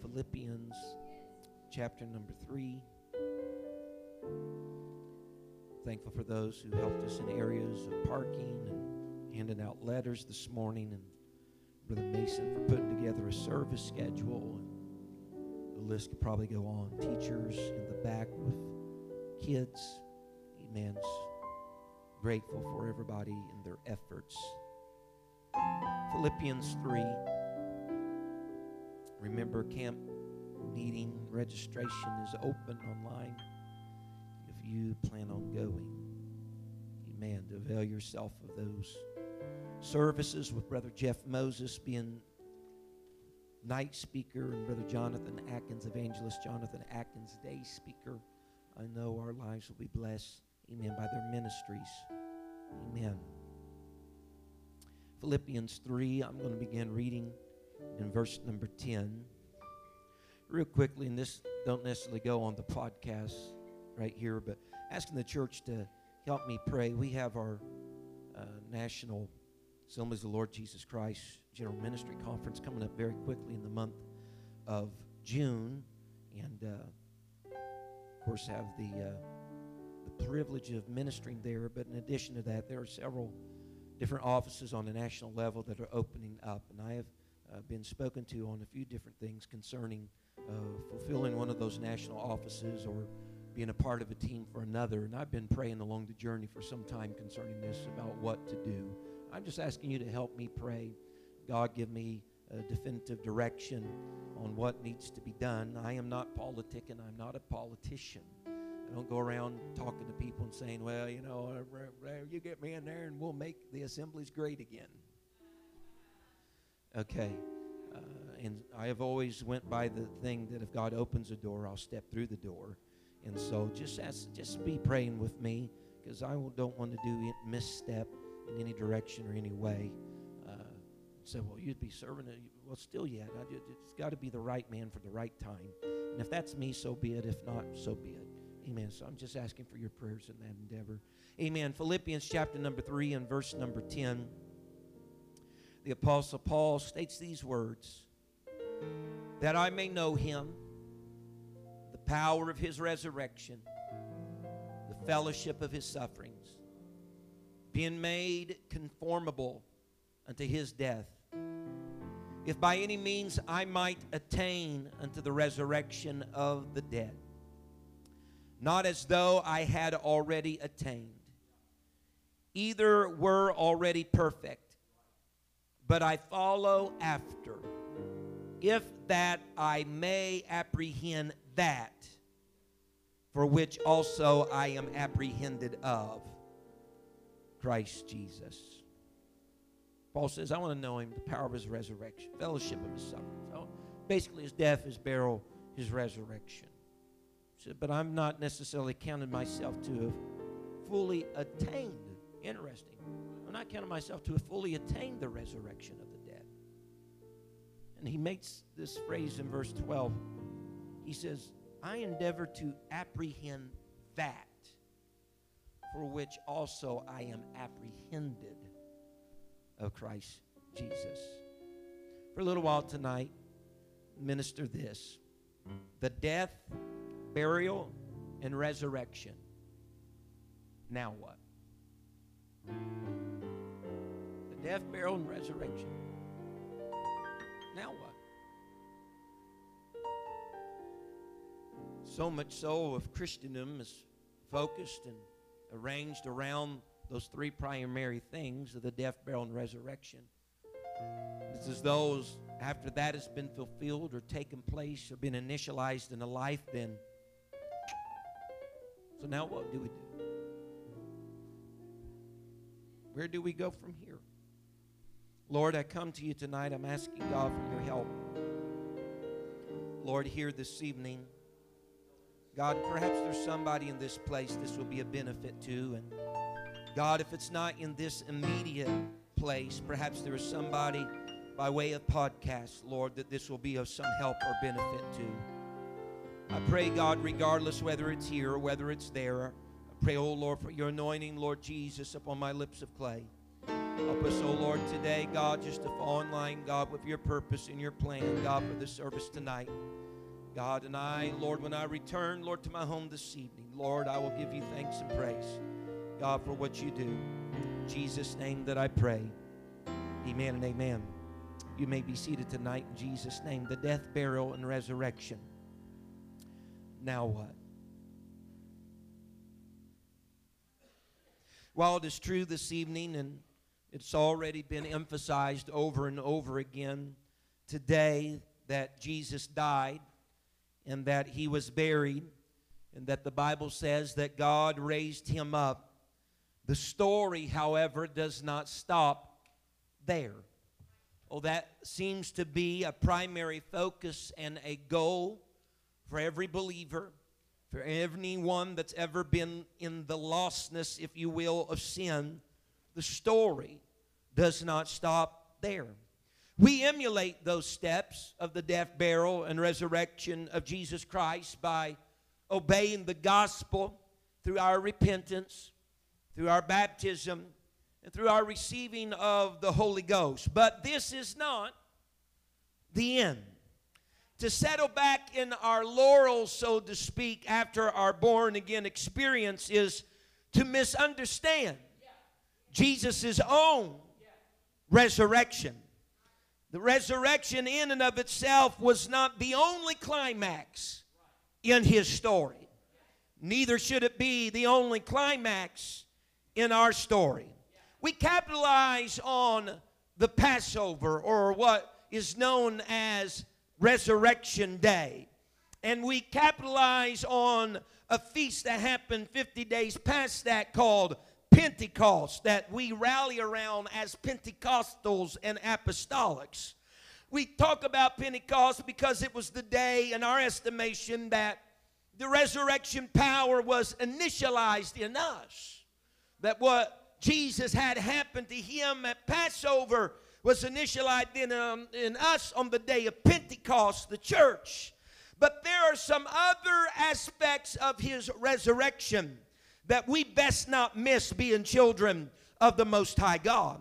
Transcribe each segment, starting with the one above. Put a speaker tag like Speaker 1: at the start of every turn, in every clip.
Speaker 1: Philippians, chapter number three. Thankful for those who helped us in areas of parking and handing out letters this morning, and Brother Mason for putting together a service schedule. And the list could probably go on. Teachers in the back with kids. Amen. Grateful for everybody and their efforts. Philippians 3. Remember, camp meeting registration is open online if you plan on going. Amen. To avail yourself of those services with Brother Jeff Moses being night speaker and Brother Jonathan Atkins, evangelist Jonathan Atkins, day speaker. I know our lives will be blessed, amen, by their ministries. Amen. Philippians 3, I'm going to begin reading in verse number 10. Real quickly, and this don't necessarily go on the podcast right here, but asking the church to help me pray. We have our uh, national Assemblies of the Lord Jesus Christ General Ministry Conference coming up very quickly in the month of June, and uh, of course have the uh, the privilege of ministering there. But in addition to that, there are several different offices on the national level that are opening up, and I have uh, been spoken to on a few different things concerning uh, fulfilling one of those national offices or being a part of a team for another. And I've been praying along the journey for some time concerning this about what to do. I'm just asking you to help me pray. God, give me a definitive direction on what needs to be done. I am not politicking, I'm not a politician. I don't go around talking to people and saying, well, you know, you get me in there and we'll make the assemblies great again. Okay. Uh, and I have always went by the thing that if God opens a door, I'll step through the door. And so just ask, just be praying with me because I don't want to do misstep in any direction or any way. Uh, say, well, you'd be serving it. Well, still yet. I, it's got to be the right man for the right time. And if that's me, so be it. If not, so be it. Amen. So I'm just asking for your prayers in that endeavor. Amen. Philippians chapter number 3 and verse number 10 the Apostle Paul states these words that I may know him, the power of his resurrection, the fellowship of his sufferings, being made conformable unto his death. If by any means I might attain unto the resurrection of the dead, not as though I had already attained, either were already perfect but I follow after, if that I may apprehend that for which also I am apprehended of Christ Jesus. Paul says, I want to know him, the power of his resurrection, fellowship of his suffering. So basically, his death, his burial, his resurrection. Said, but I'm not necessarily counting myself to have fully attained. Interesting. I'm not counting myself to have fully attained the resurrection of the dead. And he makes this phrase in verse 12. He says, I endeavor to apprehend that for which also I am apprehended of Christ Jesus. For a little while tonight, minister this the death, burial, and resurrection. Now what? Death, burial, and resurrection. Now what? So much so of Christendom is focused and arranged around those three primary things of the death, burial, and resurrection. It's as though after that has been fulfilled or taken place or been initialized in a life, then. So now what do we do? Where do we go from here? Lord, I come to you tonight. I'm asking God for your help. Lord, here this evening, God, perhaps there's somebody in this place this will be a benefit to. And God, if it's not in this immediate place, perhaps there is somebody by way of podcast, Lord, that this will be of some help or benefit to. I pray, God, regardless whether it's here or whether it's there, I pray, oh Lord, for your anointing, Lord Jesus, upon my lips of clay. Help us, oh Lord, today, God, just to fall in line, God, with your purpose and your plan, God, for the service tonight. God, and I, Lord, when I return, Lord, to my home this evening, Lord, I will give you thanks and praise, God, for what you do. In Jesus' name that I pray. Amen and amen. You may be seated tonight in Jesus' name. The death, burial, and resurrection. Now what? While it is true this evening, and it's already been emphasized over and over again today that Jesus died and that he was buried, and that the Bible says that God raised him up. The story, however, does not stop there. Oh, that seems to be a primary focus and a goal for every believer, for anyone that's ever been in the lostness, if you will, of sin. The story does not stop there. We emulate those steps of the death, burial, and resurrection of Jesus Christ by obeying the gospel through our repentance, through our baptism, and through our receiving of the Holy Ghost. But this is not the end. To settle back in our laurels, so to speak, after our born again experience is to misunderstand Jesus' own resurrection. The resurrection, in and of itself, was not the only climax in his story. Neither should it be the only climax in our story. We capitalize on the Passover, or what is known as Resurrection Day. And we capitalize on a feast that happened 50 days past that called Pentecost that we rally around as Pentecostals and Apostolics. We talk about Pentecost because it was the day, in our estimation, that the resurrection power was initialized in us. That what Jesus had happened to him at Passover was initialized in, um, in us on the day of Pentecost, the church. But there are some other aspects of his resurrection that we best not miss being children of the Most High God.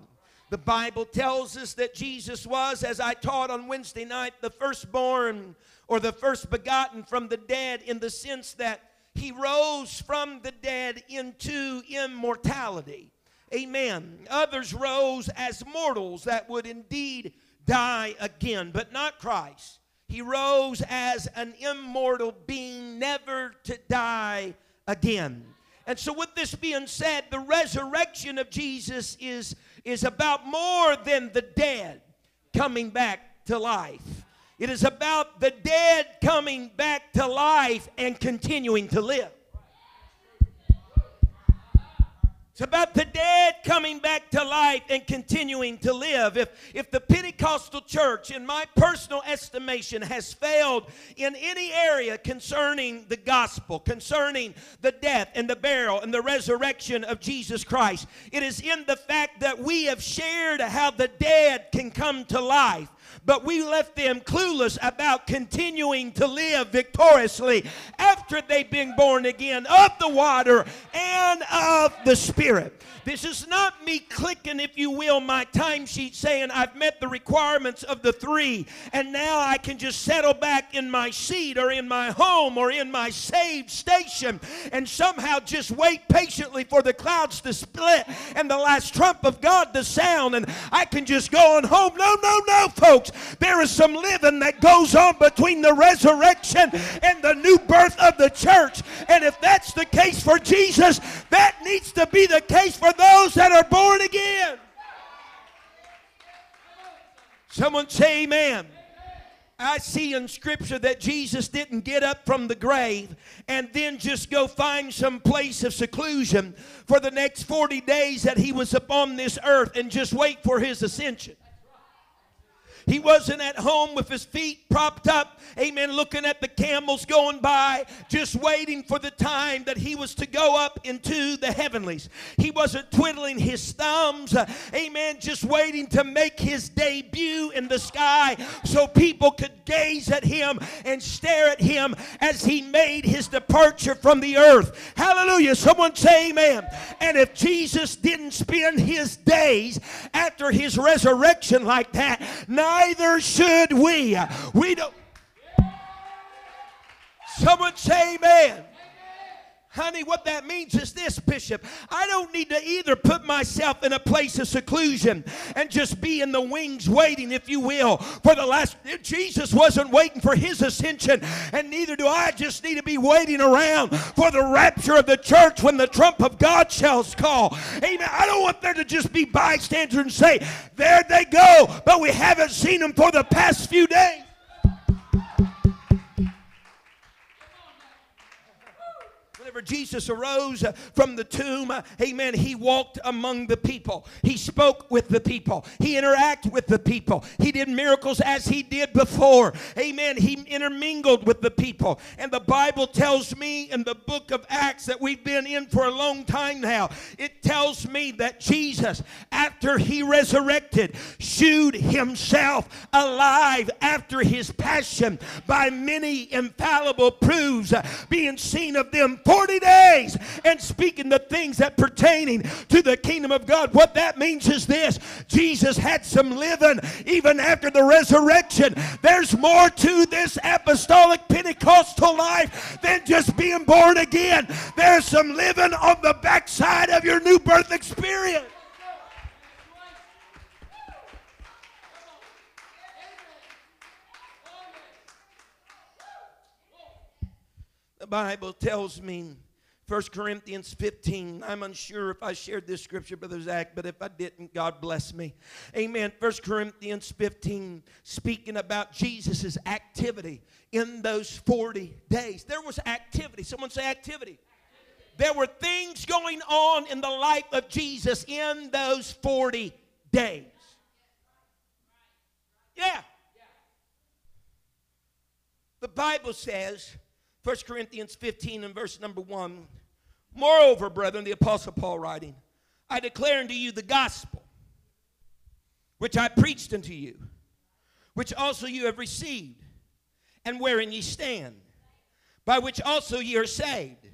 Speaker 1: The Bible tells us that Jesus was, as I taught on Wednesday night, the firstborn or the first begotten from the dead in the sense that he rose from the dead into immortality. Amen. Others rose as mortals that would indeed die again, but not Christ. He rose as an immortal being, never to die again. And so, with this being said, the resurrection of Jesus is, is about more than the dead coming back to life. It is about the dead coming back to life and continuing to live. It's about the dead coming back to life and continuing to live. If, if the Pentecostal church, in my personal estimation, has failed in any area concerning the gospel, concerning the death and the burial and the resurrection of Jesus Christ, it is in the fact that we have shared how the dead can come to life but we left them clueless about continuing to live victoriously after they've been born again of the water and of the Spirit. This is not me clicking, if you will, my timesheet saying I've met the requirements of the three, and now I can just settle back in my seat or in my home or in my saved station and somehow just wait patiently for the clouds to split and the last trump of God to sound, and I can just go on home. No, no, no, folks. There is some living that goes on between the resurrection and the new birth of the church. And if that's the case for Jesus, that needs to be the case for those that are born again. Someone say amen. I see in Scripture that Jesus didn't get up from the grave and then just go find some place of seclusion for the next 40 days that he was upon this earth and just wait for his ascension. He wasn't at home with his feet propped up, amen, looking at the camels going by, just waiting for the time that he was to go up into the heavenlies. He wasn't twiddling his thumbs, uh, amen, just waiting to make his debut in the sky so people could gaze at him and stare at him as he made his departure from the earth. Hallelujah. Someone say amen. And if Jesus didn't spend his days after his resurrection like that, now neither should we. We don't. Someone say amen. Honey, what that means is this, Bishop. I don't need to either put myself in a place of seclusion and just be in the wings waiting, if you will, for the last. Jesus wasn't waiting for his ascension, and neither do I just need to be waiting around for the rapture of the church when the trump of God shall call. Amen. I don't want there to just be bystanders and say, there they go, but we haven't seen them for the past few days. Jesus arose uh, from the tomb, uh, amen, he walked among the people. He spoke with the people. He interacted with the people. He did miracles as he did before. Amen. He intermingled with the people. And the Bible tells me in the book of Acts that we've been in for a long time now, it tells me that Jesus, after he resurrected, shewed himself alive after his passion by many infallible proofs uh, being seen of them 40 days and speaking the things that pertaining to the kingdom of God. What that means is this Jesus had some living even after the resurrection. There's more to this apostolic Pentecostal life than just being born again. There's some living on the backside of your new birth experience. Bible tells me 1 Corinthians 15. I'm unsure if I shared this scripture, Brother Zach, but if I didn't, God bless me. Amen. 1 Corinthians 15, speaking about Jesus' activity in those 40 days. There was activity. Someone say activity. There were things going on in the life of Jesus in those 40 days. Yeah. The Bible says 1 Corinthians 15 and verse number 1. Moreover, brethren, the Apostle Paul writing, I declare unto you the gospel which I preached unto you, which also you have received, and wherein ye stand, by which also ye are saved,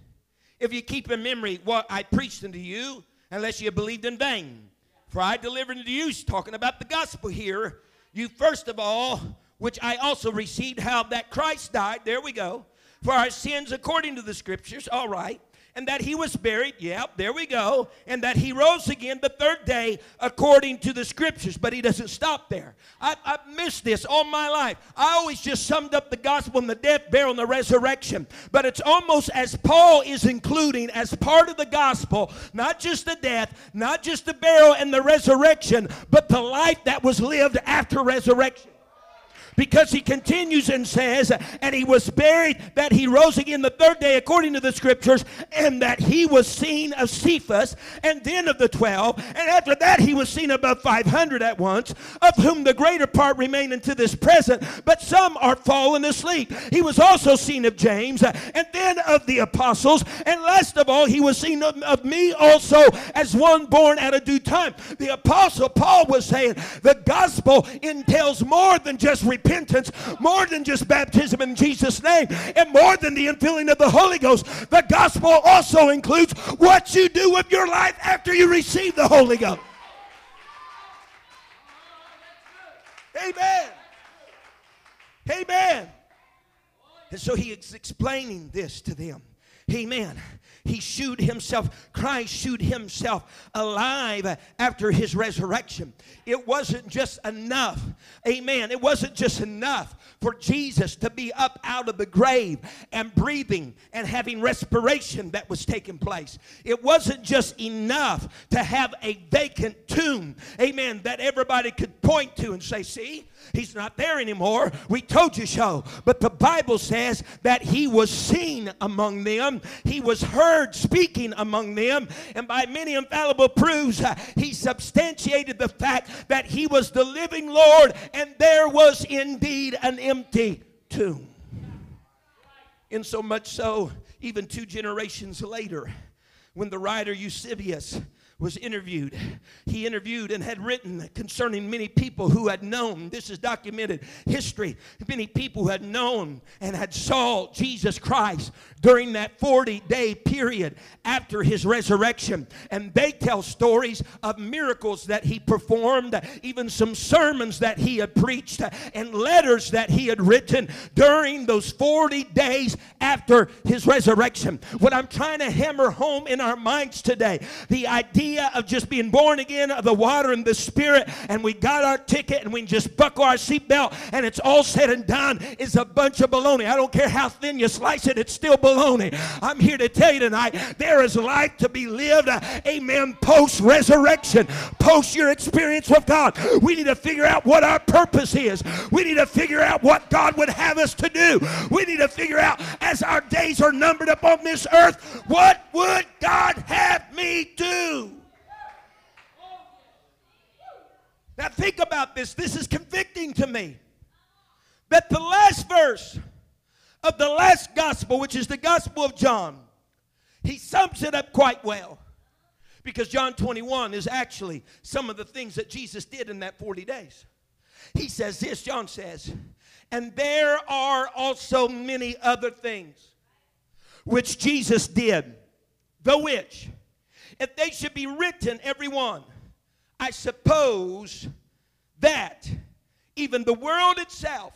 Speaker 1: if ye keep in memory what I preached unto you, unless ye have believed in vain. For I delivered unto you, talking about the gospel here, you first of all, which I also received, how that Christ died, there we go, for our sins according to the scriptures, all right, and that he was buried, yep, there we go, and that he rose again the third day according to the scriptures. But he doesn't stop there. I, have missed this all my life. I always just summed up the gospel in the death, burial, and the resurrection. But it's almost as Paul is including as part of the gospel, not just the death, not just the burial and the resurrection, but the life that was lived after resurrection because he continues and says, And he was buried, that he rose again the third day according to the scriptures, and that he was seen of Cephas, and then of the twelve. And after that, he was seen above 500 at once, of whom the greater part remain unto this present, but some are fallen asleep. He was also seen of James, and then of the apostles, and last of all, he was seen of, of me also as one born at a due time. The apostle Paul was saying the gospel entails more than just repentance repentance, more than just baptism in Jesus' name, and more than the infilling of the Holy Ghost. The gospel also includes what you do with your life after you receive the Holy Ghost. Amen. Amen. And so he is explaining this to them. Amen. He shewed himself, Christ shewed himself alive after his resurrection. It wasn't just enough, amen. It wasn't just enough for Jesus to be up out of the grave and breathing and having respiration that was taking place. It wasn't just enough to have a vacant tomb, amen, that everybody could point to and say, See, he's not there anymore. We told you so. But the Bible says that he was seen among them, he was heard speaking among them, and by many infallible proofs, uh, he substantiated the fact that he was the living Lord, and there was indeed an empty tomb. In so much so, even two generations later, when the writer Eusebius was interviewed. He interviewed and had written concerning many people who had known, this is documented history, many people who had known and had saw Jesus Christ during that 40 day period after his resurrection. And they tell stories of miracles that he performed, even some sermons that he had preached, and letters that he had written during those 40 days after his resurrection. What I'm trying to hammer home in our minds today, the idea idea of just being born again of the water and the spirit and we got our ticket and we just buckle our seatbelt and it's all said and done is a bunch of baloney. I don't care how thin you slice it, it's still baloney. I'm here to tell you tonight there is life to be lived, amen, post resurrection, post your experience with God. We need to figure out what our purpose is. We need to figure out what God would have us to do. We need to figure out as our days are numbered upon this earth, what would God have me do? Now, think about this. This is convicting to me. That the last verse of the last gospel, which is the Gospel of John, he sums it up quite well. Because John 21 is actually some of the things that Jesus did in that 40 days. He says this, John says, and there are also many other things which Jesus did, the which, if they should be written, every one, I suppose that even the world itself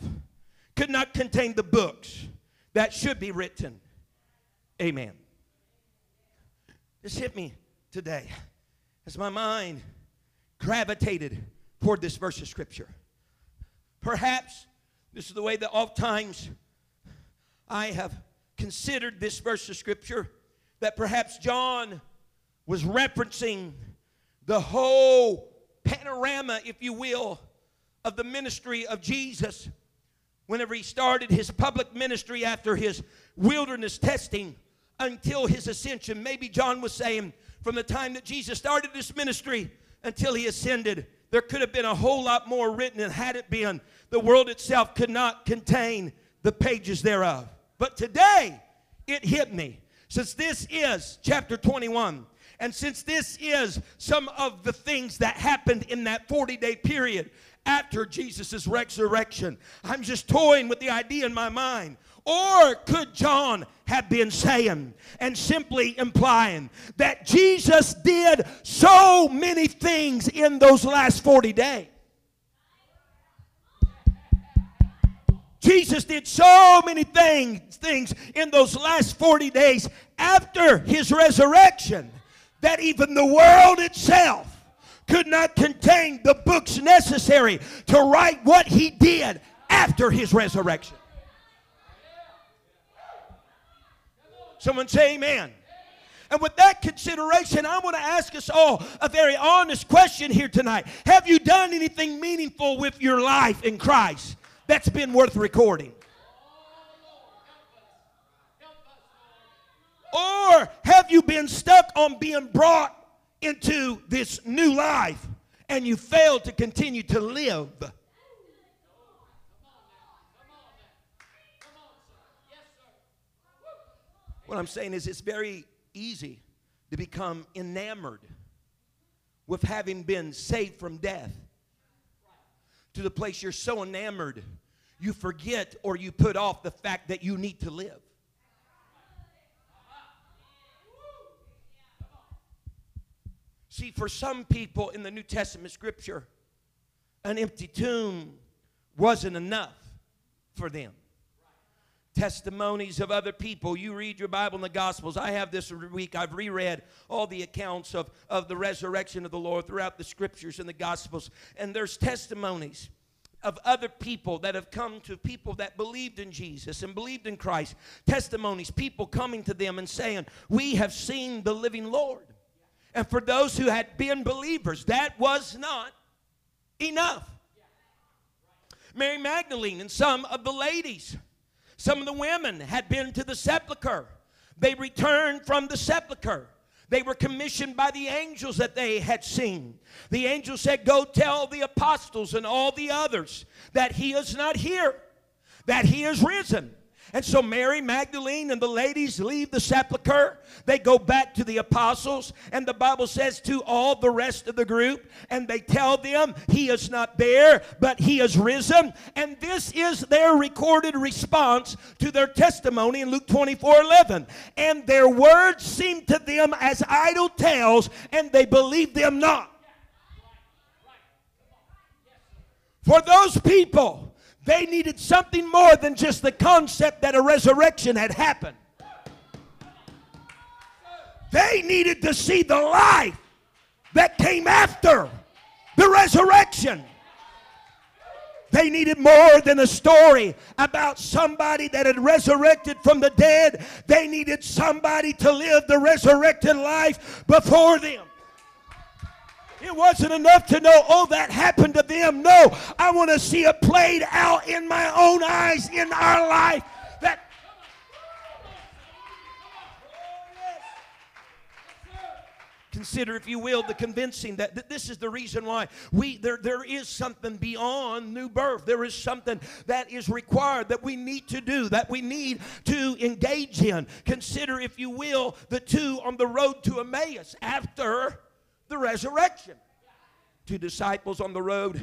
Speaker 1: could not contain the books that should be written. Amen. This hit me today as my mind gravitated toward this verse of Scripture. Perhaps this is the way that oftentimes I have considered this verse of Scripture that perhaps John was referencing the whole panorama, if you will, of the ministry of Jesus whenever he started his public ministry after his wilderness testing until his ascension. Maybe John was saying from the time that Jesus started his ministry until he ascended, there could have been a whole lot more written, and had it been, the world itself could not contain the pages thereof. But today, it hit me. Since this is chapter 21, and since this is some of the things that happened in that 40 day period after Jesus' resurrection, I'm just toying with the idea in my mind. Or could John have been saying and simply implying that Jesus did so many things in those last 40 days? Jesus did so many things, things in those last 40 days after his resurrection that even the world itself could not contain the books necessary to write what he did after his resurrection. Someone say amen. And with that consideration, I want to ask us all a very honest question here tonight. Have you done anything meaningful with your life in Christ that's been worth recording? Or have you been stuck on being brought into this new life and you failed to continue to live? What I'm saying is, it's very easy to become enamored with having been saved from death to the place you're so enamored you forget or you put off the fact that you need to live. See, for some people in the New Testament scripture, an empty tomb wasn't enough for them. Testimonies of other people. You read your Bible in the Gospels. I have this week. I've reread all the accounts of, of the resurrection of the Lord throughout the scriptures and the Gospels. And there's testimonies of other people that have come to people that believed in Jesus and believed in Christ. Testimonies, people coming to them and saying, We have seen the living Lord. And for those who had been believers, that was not enough. Mary Magdalene and some of the ladies, some of the women had been to the sepulchre. They returned from the sepulchre. They were commissioned by the angels that they had seen. The angel said, Go tell the apostles and all the others that he is not here, that he is risen. And so Mary Magdalene and the ladies leave the sepulchre. They go back to the apostles, and the Bible says to all the rest of the group, and they tell them he is not there, but he is risen. And this is their recorded response to their testimony in Luke 24 11. And their words seemed to them as idle tales, and they believed them not. For those people, they needed something more than just the concept that a resurrection had happened. They needed to see the life that came after the resurrection. They needed more than a story about somebody that had resurrected from the dead. They needed somebody to live the resurrected life before them. It wasn't enough to know, oh, that happened to them. No, I want to see it played out in my own eyes in our life. That Consider, if you will, the convincing that th- this is the reason why we there, there is something beyond new birth. There is something that is required that we need to do, that we need to engage in. Consider, if you will, the two on the road to Emmaus after the resurrection. Two disciples on the road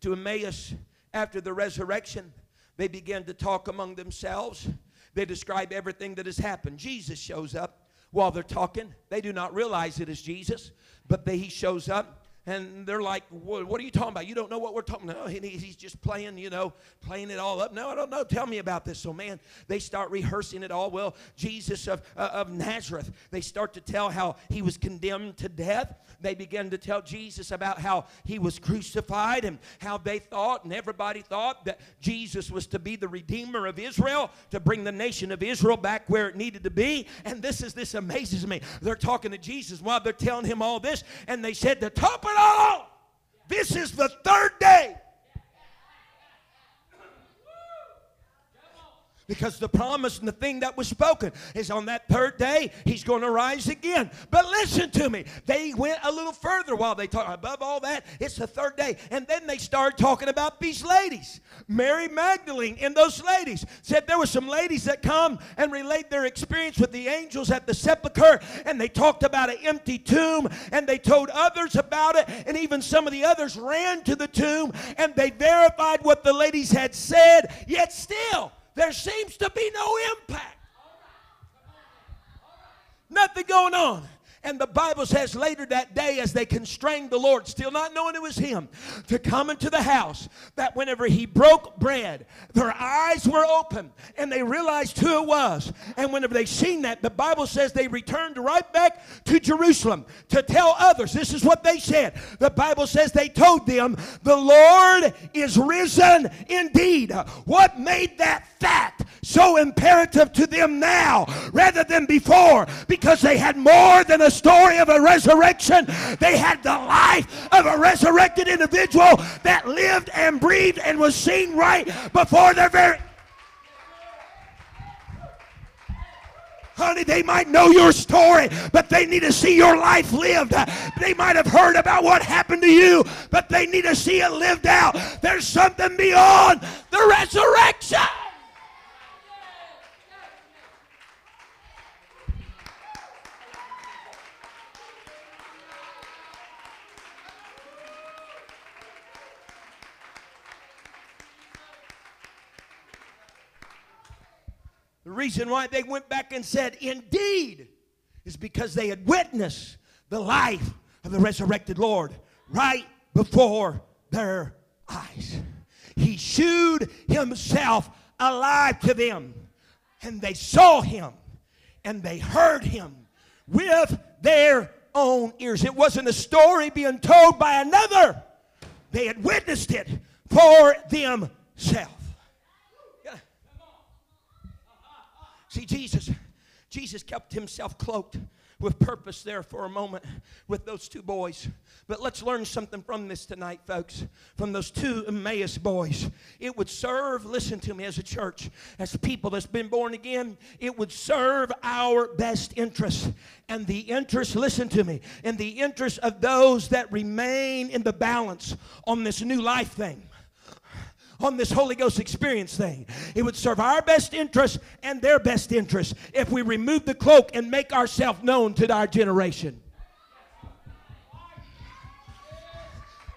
Speaker 1: to Emmaus after the resurrection, they begin to talk among themselves. They describe everything that has happened. Jesus shows up while they're talking. They do not realize it is Jesus, but they, he shows up and they're like, what, are you talking about? You don't know what we're talking about. No, he's just playing, you know, playing it all up. No, I don't know. Tell me about this. So, man, they start rehearsing it all. Well, Jesus of, uh, of Nazareth, they start to tell how he was condemned to death. They begin to tell Jesus about how he was crucified and how they thought, and everybody thought, that Jesus was to be the Redeemer of Israel, to bring the nation of Israel back where it needed to be. And this is, this amazes me. They're talking to Jesus while they're telling him all this, and they said, the top it all. This is the third day. Because the promise and the thing that was spoken is on that third day, he's going to rise again. But listen to me. They went a little further while they talked. Above all that, it's the third day. And then they started talking about these ladies. Mary Magdalene and those ladies said there were some ladies that come and relate their experience with the angels at the sepulchre. And they talked about an empty tomb. And they told others about it. And even some of the others ran to the tomb. And they verified what the ladies had said. Yet still, there seems to be no impact. Nothing going on. And the Bible says later that day, as they constrained the Lord, still not knowing it was Him, to come into the house, that whenever He broke bread, their eyes were open and they realized who it was. And whenever they seen that, the Bible says they returned right back to Jerusalem to tell others. This is what they said. The Bible says they told them, The Lord is risen indeed. What made that fact so imperative to them now rather than before? Because they had more than a story of a resurrection. They had the life of a resurrected individual that lived and breathed and was seen right before their very. Honey, they might know your story, but they need to see your life lived. They might have heard about what happened to you, but they need to see it lived out. There's something beyond the resurrection. The reason why they went back and said, Indeed, is because they had witnessed the life of the resurrected Lord right before their eyes. He shewed himself alive to them, and they saw him and they heard him with their own ears. It wasn't a story being told by another, they had witnessed it for themselves. See, Jesus, Jesus kept himself cloaked with purpose there for a moment with those two boys. But let's learn something from this tonight, folks. From those two Emmaus boys. It would serve, listen to me, as a church, as people that's been born again, it would serve our best interest. And the interest, listen to me, in the interest of those that remain in the balance on this new life thing on this Holy Ghost experience thing. It would serve our best interest and their best interest if we remove the cloak and make ourselves known to our generation.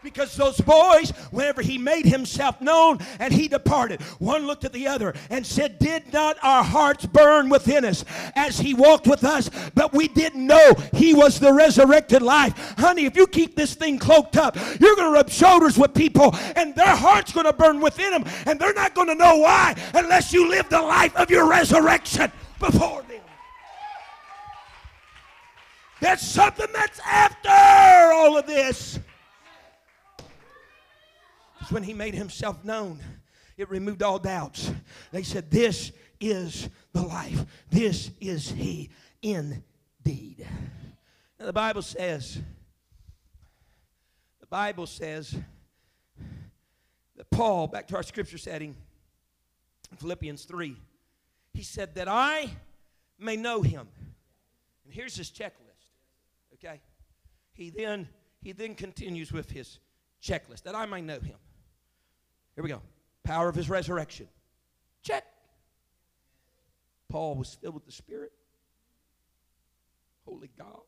Speaker 1: Because those boys, whenever he made himself known and he departed, one looked at the other and said, Did not our hearts burn within us as he walked with us? But we didn't know he was the resurrected life. Honey, if you keep this thing cloaked up, you're going to rub shoulders with people and their heart's going to burn within them and they're not going to know why unless you live the life of your resurrection before them. There's something that's after all of this when he made himself known, it removed all doubts. They said, This is the life. This is he indeed. Now, the Bible says, the Bible says that Paul, back to our scripture setting, Philippians 3, he said, That I may know him. And here's his checklist. Okay? He then he then continues with his checklist that I may know him. Here we go. Power of his resurrection. Check. Paul was filled with the Spirit. Holy God.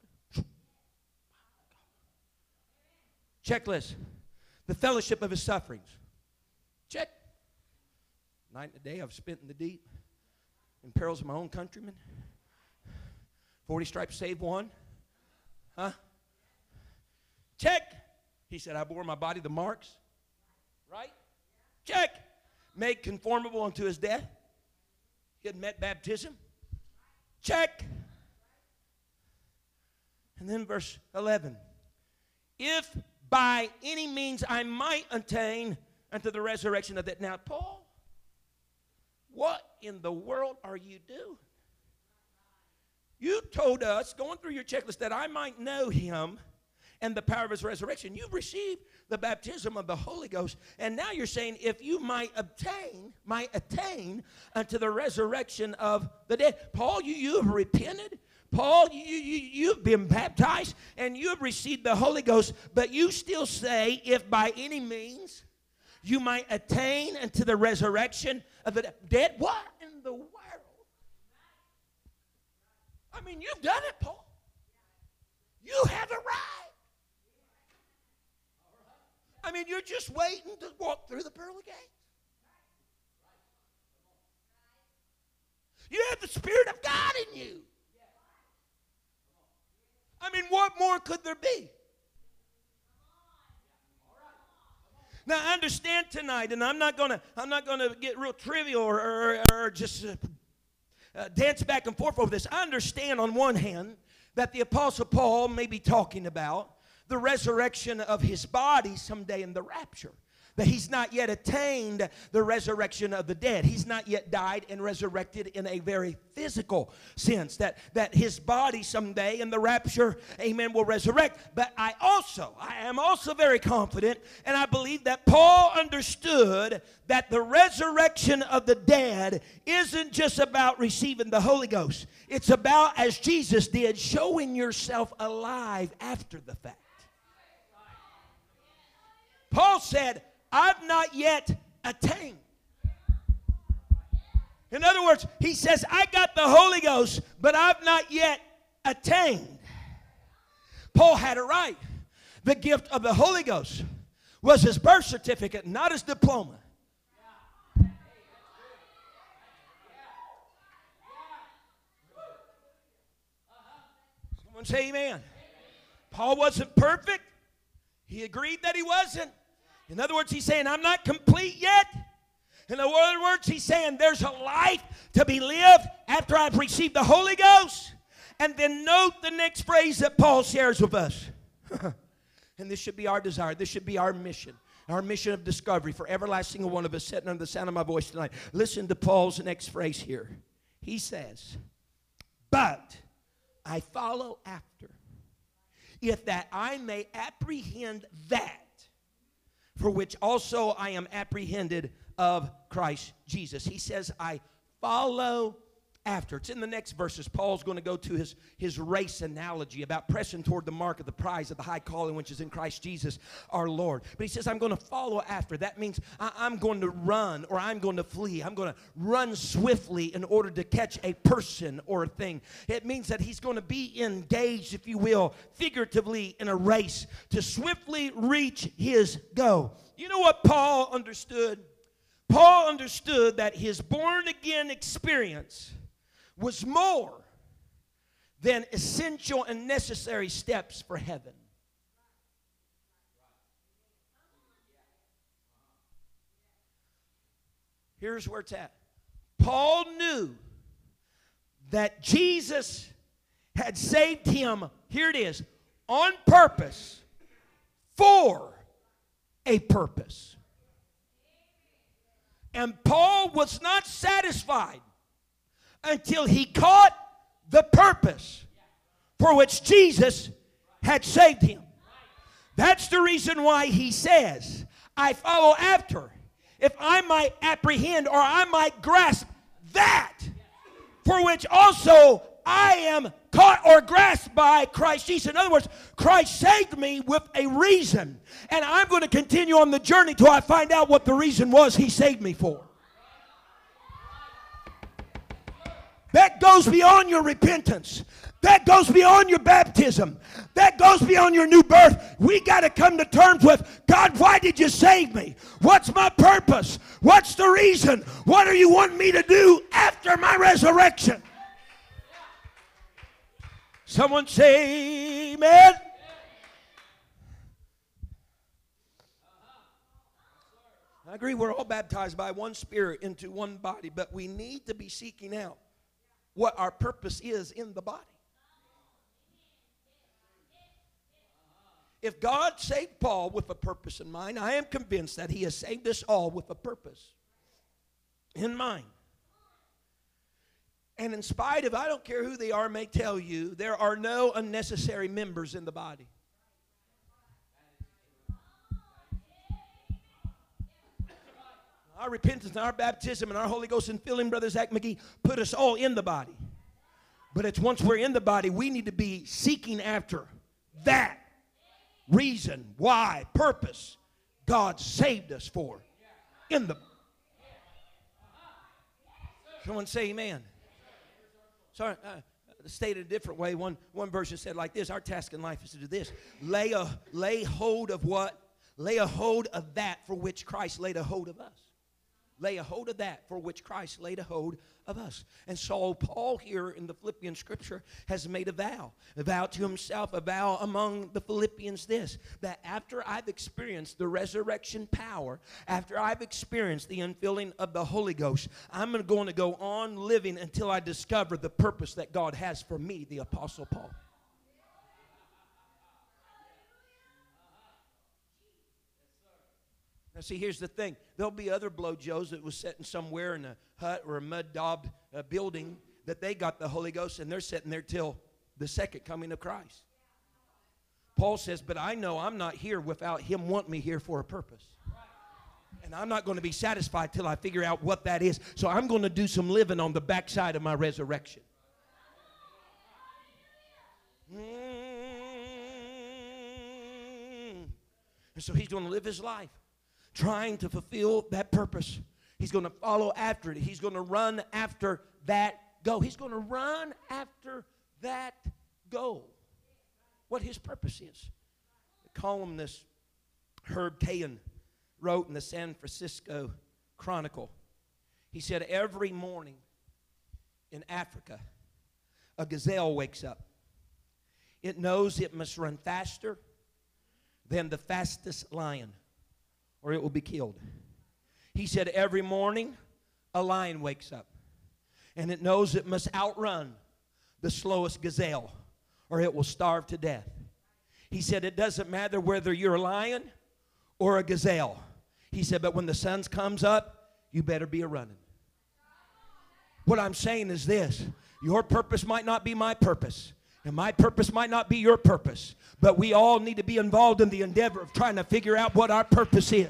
Speaker 1: Checklist. The fellowship of his sufferings. Check. Night and day I've spent in the deep, in perils of my own countrymen. 40 stripes save one. Huh? Check. He said, I bore my body the marks. Right? Check. Made conformable unto his death. He had met baptism. Check. And then verse 11. If by any means I might attain unto the resurrection of that. Now, Paul, what in the world are you doing? You told us, going through your checklist, that I might know him and the power of his resurrection. You've received the baptism of the Holy Ghost, and now you're saying if you might obtain, might attain unto the resurrection of the dead. Paul, you, you have repented. Paul, you, you, you've been baptized and you have received the Holy Ghost, but you still say, if by any means you might attain unto the resurrection of the dead. What in the world? I mean, you've done it, Paul. You have arrived. I mean, you're just waiting to walk through the pearly gates. You have the Spirit of God in you. I mean, what more could there be? Now, I understand tonight, and I'm not gonna, I'm not gonna get real trivial or, or, or just uh, uh, dance back and forth over this. I understand on one hand that the Apostle Paul may be talking about the resurrection of his body someday in the rapture that he's not yet attained the resurrection of the dead. He's not yet died and resurrected in a very physical sense. That, that his body someday in the rapture, amen, will resurrect. But I also, I am also very confident, and I believe that Paul understood that the resurrection of the dead isn't just about receiving the Holy Ghost, it's about, as Jesus did, showing yourself alive after the fact. Paul said, I've not yet attained. In other words, he says, I got the Holy Ghost, but I've not yet attained. Paul had it right. The gift of the Holy Ghost was his birth certificate, not his diploma. Someone say amen. Paul wasn't perfect. He agreed that he wasn't. In other words, he's saying, I'm not complete yet. In other words, he's saying there's a life to be lived after I've received the Holy Ghost. And then note the next phrase that Paul shares with us. and this should be our desire, this should be our mission. Our mission of discovery for every single one of us sitting under the sound of my voice tonight. Listen to Paul's next phrase here. He says, But I follow after, if that I may apprehend that for which also I am apprehended of Christ Jesus. He says, I follow after. It's in the next verses. Paul's going to go to his, his race analogy about pressing toward the mark of the prize of the high calling which is in Christ Jesus our Lord. But he says, I'm going to follow after. That means I, I'm going to run or I'm going to flee. I'm going to run swiftly in order to catch a person or a thing. It means that he's going to be engaged, if you will, figuratively in a race to swiftly reach his goal. You know what Paul understood? Paul understood that his born again experience was more than essential and necessary steps for heaven. Here's where it's at. Paul knew that Jesus had saved him, here it is, on purpose for a purpose. And Paul was not satisfied until he caught the purpose for which Jesus had saved him. That's the reason why he says, I follow after, if I might apprehend or I might grasp that for which also I am caught or grasped by Christ Jesus. In other words, Christ saved me with a reason. And I'm going to continue on the journey till I find out what the reason was he saved me for. That goes beyond your repentance. That goes beyond your baptism. That goes beyond your new birth. We got to come to terms with God, why did you save me? What's my purpose? What's the reason? What are you wanting me to do after my resurrection? Someone say, Amen. I agree, we're all baptized by one spirit into one body, but we need to be seeking out what our purpose is in the body. If God saved Paul with a purpose in mind, I am convinced that he has saved us all with a purpose in mind. And in spite of, I don't care who they are, may tell you, there are no unnecessary members in the body. Our repentance and our baptism and our Holy Ghost and filling, Brother Zach McGee, put us all in the body. But it's once we're in the body, we need to be seeking after that reason, why, purpose God saved us for in the Someone say amen. Sorry, uh, stated a different way. One, one version said like this Our task in life is to do this lay, a, lay hold of what? Lay a hold of that for which Christ laid a hold of us lay a hold of that for which Christ laid a hold of us. And so Paul here in the Philippian scripture has made a vow, a vow to himself, a vow among the Philippians this, that after I've experienced the resurrection power, after I've experienced the infilling of the Holy Ghost, I'm going to go on living until I discover the purpose that God has for me, the Apostle Paul. Now, see, here's the thing. There'll be other blowjos that was sitting somewhere in a hut or a mud daubed uh, building that they got the Holy Ghost and they're sitting there till the second coming of Christ. Paul says, But I know I'm not here without Him wanting me here for a purpose. And I'm not going to be satisfied till I figure out what that is. So I'm going to do some living on the backside of my resurrection. Mm. And so he's going to live his life trying to fulfill that purpose. He's going to follow after it. He's going to run after that goal. He's going to run after that goal. What his purpose is. The columnist Herb Caen wrote in the San Francisco Chronicle. He said, Every morning in Africa, a gazelle wakes up. It knows it must run faster than the fastest lion or it will be killed. He said, Every morning, a lion wakes up and it knows it must outrun the slowest gazelle or it will starve to death. He said, It doesn't matter whether you're a lion or a gazelle. He said, But when the sun comes up, you better be a running. What I'm saying is this your purpose might not be my purpose. And my purpose might not be your purpose, but we all need to be involved in the endeavor of trying to figure out what our purpose is.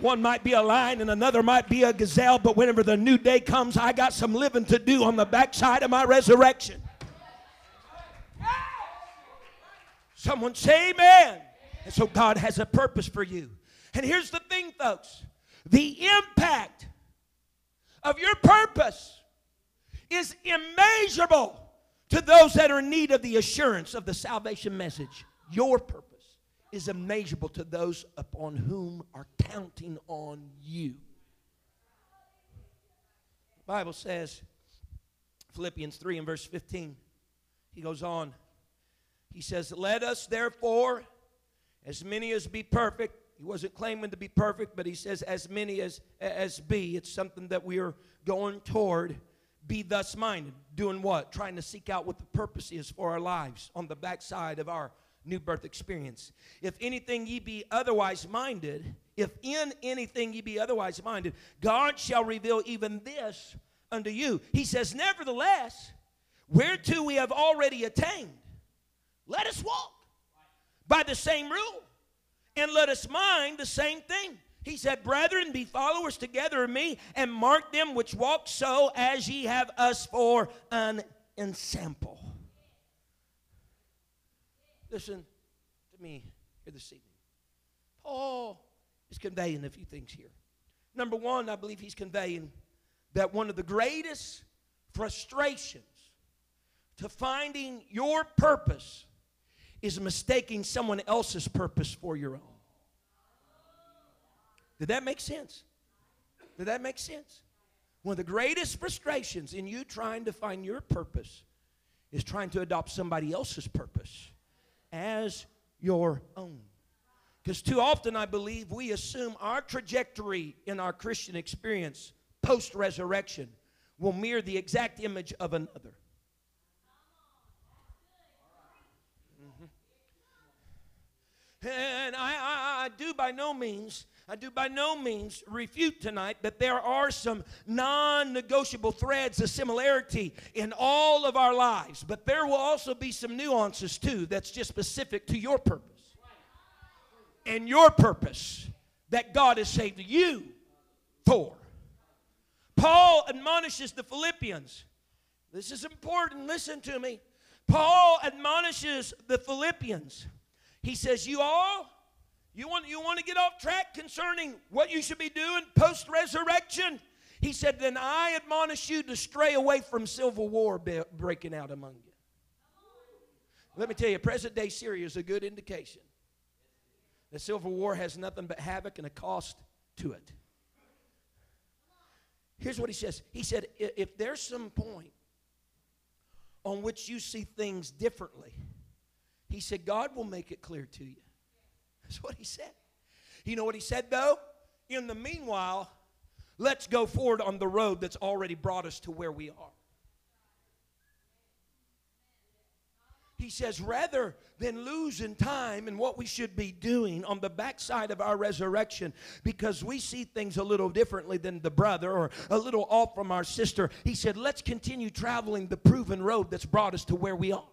Speaker 1: One might be a lion and another might be a gazelle, but whenever the new day comes, I got some living to do on the backside of my resurrection. Someone say amen. And so God has a purpose for you. And here's the thing, folks the impact of your purpose is immeasurable to those that are in need of the assurance of the salvation message. Your purpose is immeasurable to those upon whom are counting on you. The Bible says, Philippians 3 and verse 15, he goes on. He says, Let us therefore, as many as be perfect, he wasn't claiming to be perfect, but he says, as many as, as be. It's something that we are going toward. Be thus minded. Doing what? Trying to seek out what the purpose is for our lives on the backside of our new birth experience. If anything ye be otherwise minded, if in anything ye be otherwise minded, God shall reveal even this unto you. He says, Nevertheless, whereto we have already attained, let us walk by the same rule, and let us mind the same thing. He said, Brethren, be followers together of me, and mark them which walk so as ye have us for an ensample. Listen to me here this evening. Paul is conveying a few things here. Number one, I believe he's conveying that one of the greatest frustrations to finding your purpose is mistaking someone else's purpose for your own. Did that make sense? Did that make sense? One of the greatest frustrations in you trying to find your purpose is trying to adopt somebody else's purpose as your own. Because too often, I believe, we assume our trajectory in our Christian experience post resurrection will mirror the exact image of another. Mm-hmm. And I, I, I do by no means I do by no means refute tonight that there are some non negotiable threads of similarity in all of our lives, but there will also be some nuances too that's just specific to your purpose and your purpose that God has saved you for. Paul admonishes the Philippians. This is important. Listen to me. Paul admonishes the Philippians. He says, You all you want, you want to get off track concerning what you should be doing post resurrection? He said, Then I admonish you to stray away from civil war breaking out among you. Let me tell you, present day Syria is a good indication. The civil war has nothing but havoc and a cost to it. Here's what he says He said, If there's some point on which you see things differently, he said, God will make it clear to you. That's what he said. You know what he said, though? In the meanwhile, let's go forward on the road that's already brought us to where we are. He says, rather than losing time in what we should be doing on the backside of our resurrection because we see things a little differently than the brother or a little off from our sister, he said, let's continue traveling the proven road that's brought us to where we are.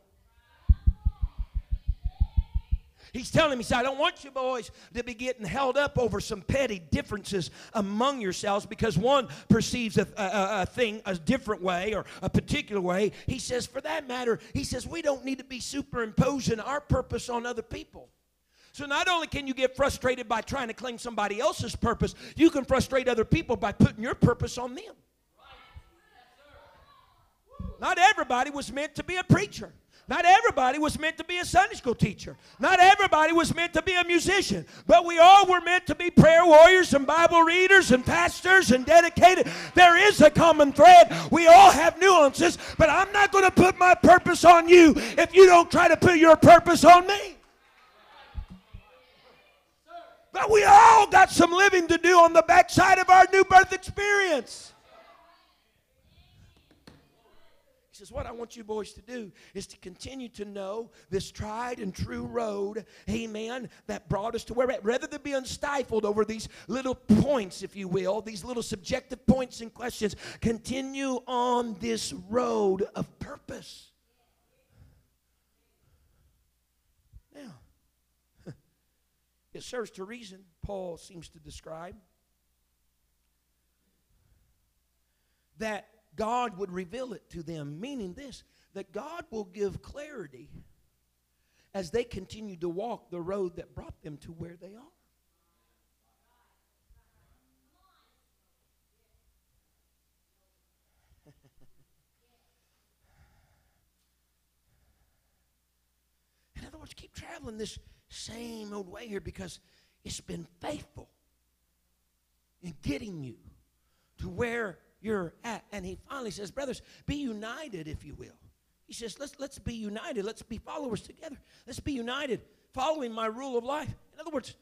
Speaker 1: He's telling me, he said, I don't want you boys to be getting held up over some petty differences among yourselves because one perceives a, a, a, thing a different way or a particular way. He says, for that matter, he says, we don't need to be superimposing our purpose on other people. So not only can you get frustrated by trying to claim somebody else's purpose, you can frustrate other people by putting your purpose on them. Not everybody was meant to be a preacher. Not everybody was meant to be a Sunday school teacher. Not everybody was meant to be a musician. But we all were meant to be prayer warriors and Bible readers and pastors and dedicated. There is a common thread. We all have nuances, but I'm not going to put my purpose on you if you don't try to put your purpose on me. But we all got some living to do on the backside of our new birth experience. He says, What I want you boys to do is to continue to know this tried and true road, amen, that brought us to where we're at. Rather than being stifled over these little points, if you will, these little subjective points and questions, continue on this road of purpose. Now, it serves to reason, Paul seems to describe, that God would reveal it to them, meaning this that God will give clarity as they continue to walk the road that brought them to where they are. In other words, keep traveling this same old way here because it's been faithful in getting you to where you're at. And he finally says, Brothers, be united, if you will. He says, Let's, let's be united. Let's be followers together. Let's be united, following my rule of life. In other words,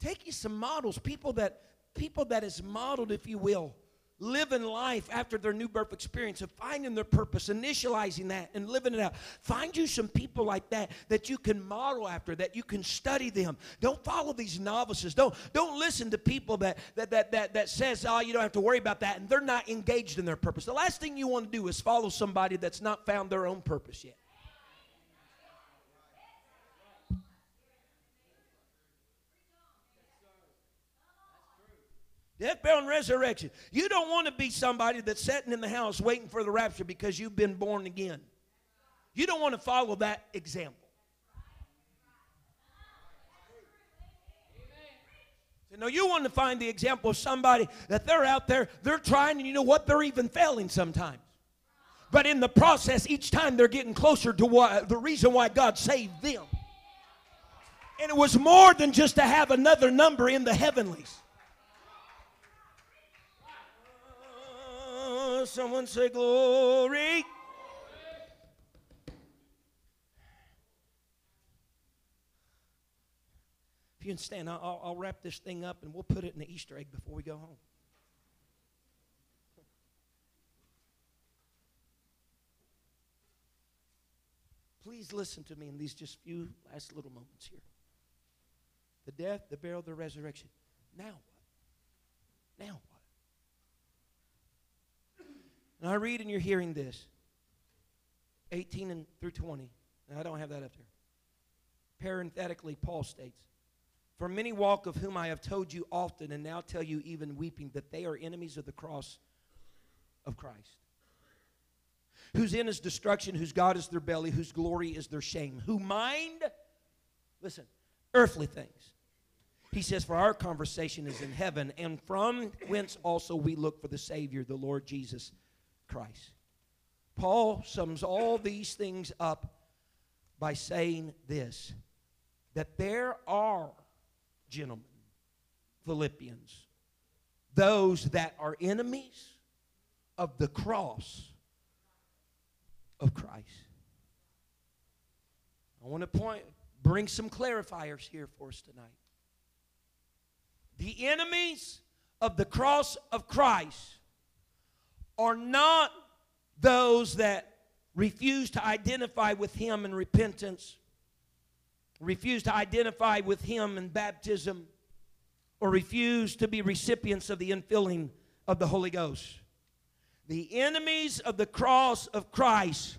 Speaker 1: take you some models, people that people that is modeled, if you will, living life after their new birth experience of finding their purpose, initializing that and living it out. Find you some people like that that you can model after, that you can study them. Don't follow these novices. Don't don't listen to people that that that that, that says, "Oh, you don't have to worry about that," and they're not engaged in their purpose. The last thing you want to do is follow somebody that's not found their own purpose yet. Death, burial, and resurrection. You don't want to be somebody that's sitting in the house waiting for the rapture because you've been born again. You don't want to follow that example. No, you want to find the example of somebody that they're out there, they're trying, and you know what? They're even failing sometimes. But in the process, each time they're getting closer to what, the reason why God saved them. And it was more than just to have another number in the heavenlies. Someone say glory. If you can stand, I'll, I'll wrap this thing up and we'll put it in the Easter egg before we go home. Please listen to me in these just few last little moments here. The death, the burial, the resurrection. Now what? Now? And I read and you're hearing this 18 and through 20. And I don't have that up there. Parenthetically, Paul states, For many walk of whom I have told you often, and now tell you even weeping, that they are enemies of the cross of Christ. Whose end is destruction, whose God is their belly, whose glory is their shame, who mind, listen, earthly things. He says, For our conversation is in heaven, and from whence also we look for the Savior, the Lord Jesus Christ. Paul sums all these things up by saying this that there are, gentlemen, Philippians, those that are enemies of the cross of Christ. I want to point, bring some clarifiers here for us tonight. The enemies of the cross of Christ are not those that refuse to identify with Him in repentance, refuse to identify with Him in baptism, or refuse to be recipients of the infilling of the Holy Ghost. The enemies of the cross of Christ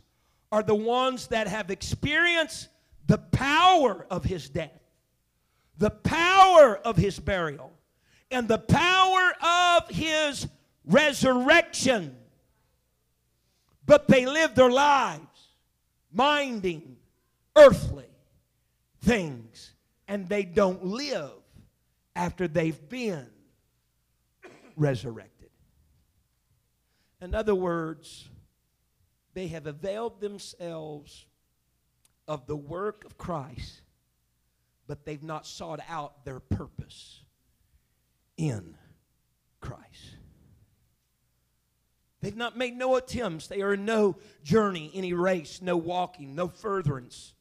Speaker 1: are the ones that have experienced the power of His death, the power of His burial, and the power of His resurrection. But they live their lives minding earthly things, and they don't live after they've been resurrected. In other words, they have availed themselves of the work of Christ, but they've not sought out their purpose in Christ. They've not made no attempts. They are in no journey, any race, no walking, no furtherance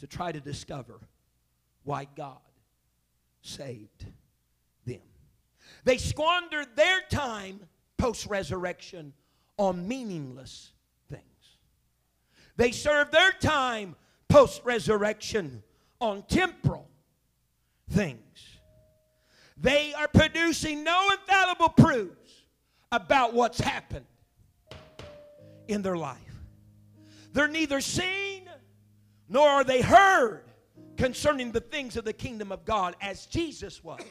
Speaker 1: to try to discover why God saved them. They squandered their time post resurrection on meaningless things. They served their time post resurrection on temporal things. They are producing no infallible proofs about what's happened in their life. They're neither seen nor are they heard concerning the things of the kingdom of God as Jesus was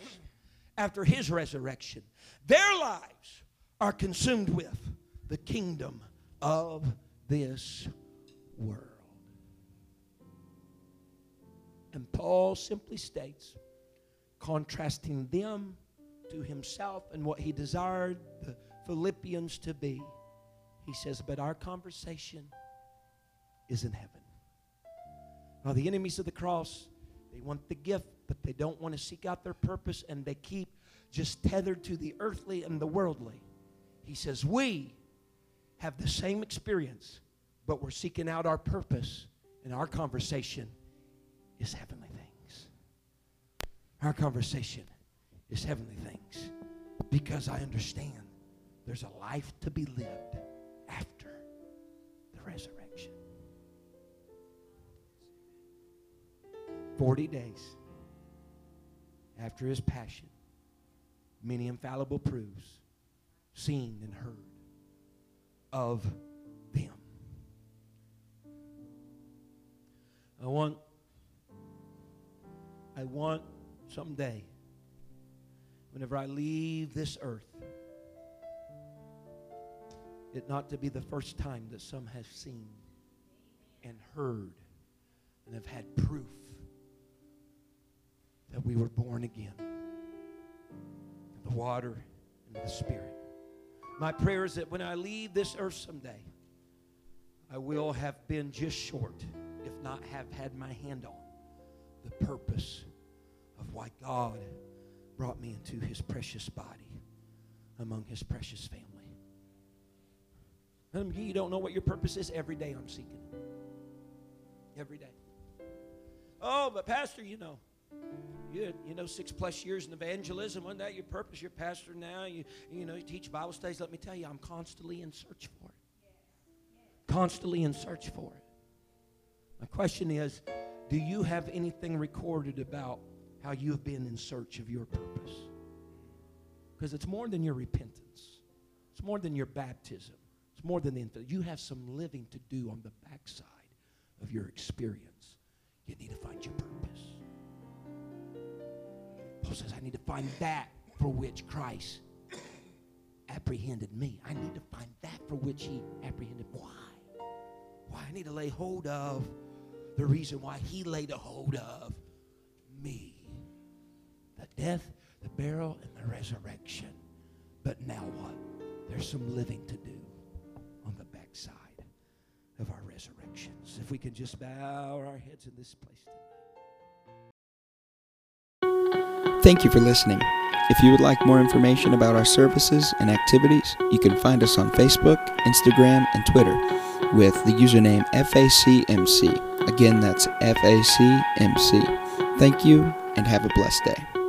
Speaker 1: after his resurrection. Their lives are consumed with the kingdom of this world. And Paul simply states, contrasting them to himself and what he desired the Philippians to be, he says, But our conversation is in heaven. Now, the enemies of the cross, they want the gift, but they don't want to seek out their purpose, and they keep just tethered to the earthly and the worldly. He says, We have the same experience, but we're seeking out our purpose, and our conversation is heavenly things. Our conversation is heavenly things because I understand there's a life to be lived after the resurrection. 40 days after his passion, many infallible proofs seen and heard of them. I want I want someday whenever I leave this earth it not to be the first time that some have seen and heard and have had proof that we were born again. The water and the spirit. My prayer is that when i leave this earth someday i will have been just short if not have had my hand on the purpose of why god brought me into his precious body among his precious family you don't know what your purpose is every day i'm seeking it. every day oh but pastor you know you, you know, six plus years in evangelism. Wasn't that your purpose? You're pastor now. You, you know, you teach Bible studies. Let me tell you, I'm constantly in search for it. Constantly in search for it. My question is do you have anything recorded about how you have been in search of your purpose? Because it's more than your repentance, it's more than your baptism, it's more than the infant. You have some living to do on the backside of your experience. You need to find your purpose. Paul says, I need to find that for which Christ apprehended me. I need to find that for which he apprehended. Me. Why? Why? I need to lay hold of the reason why he laid a hold of me. The death, the burial, and the resurrection. But now what? There's some living to do of our resurrections. If we can just bow our heads in this place tonight.
Speaker 2: Thank you for listening. If you would like more information about our services and activities, you can find us on Facebook, Instagram, and Twitter with the username FACMC. Again, that's FACMC. Thank you and have a blessed day.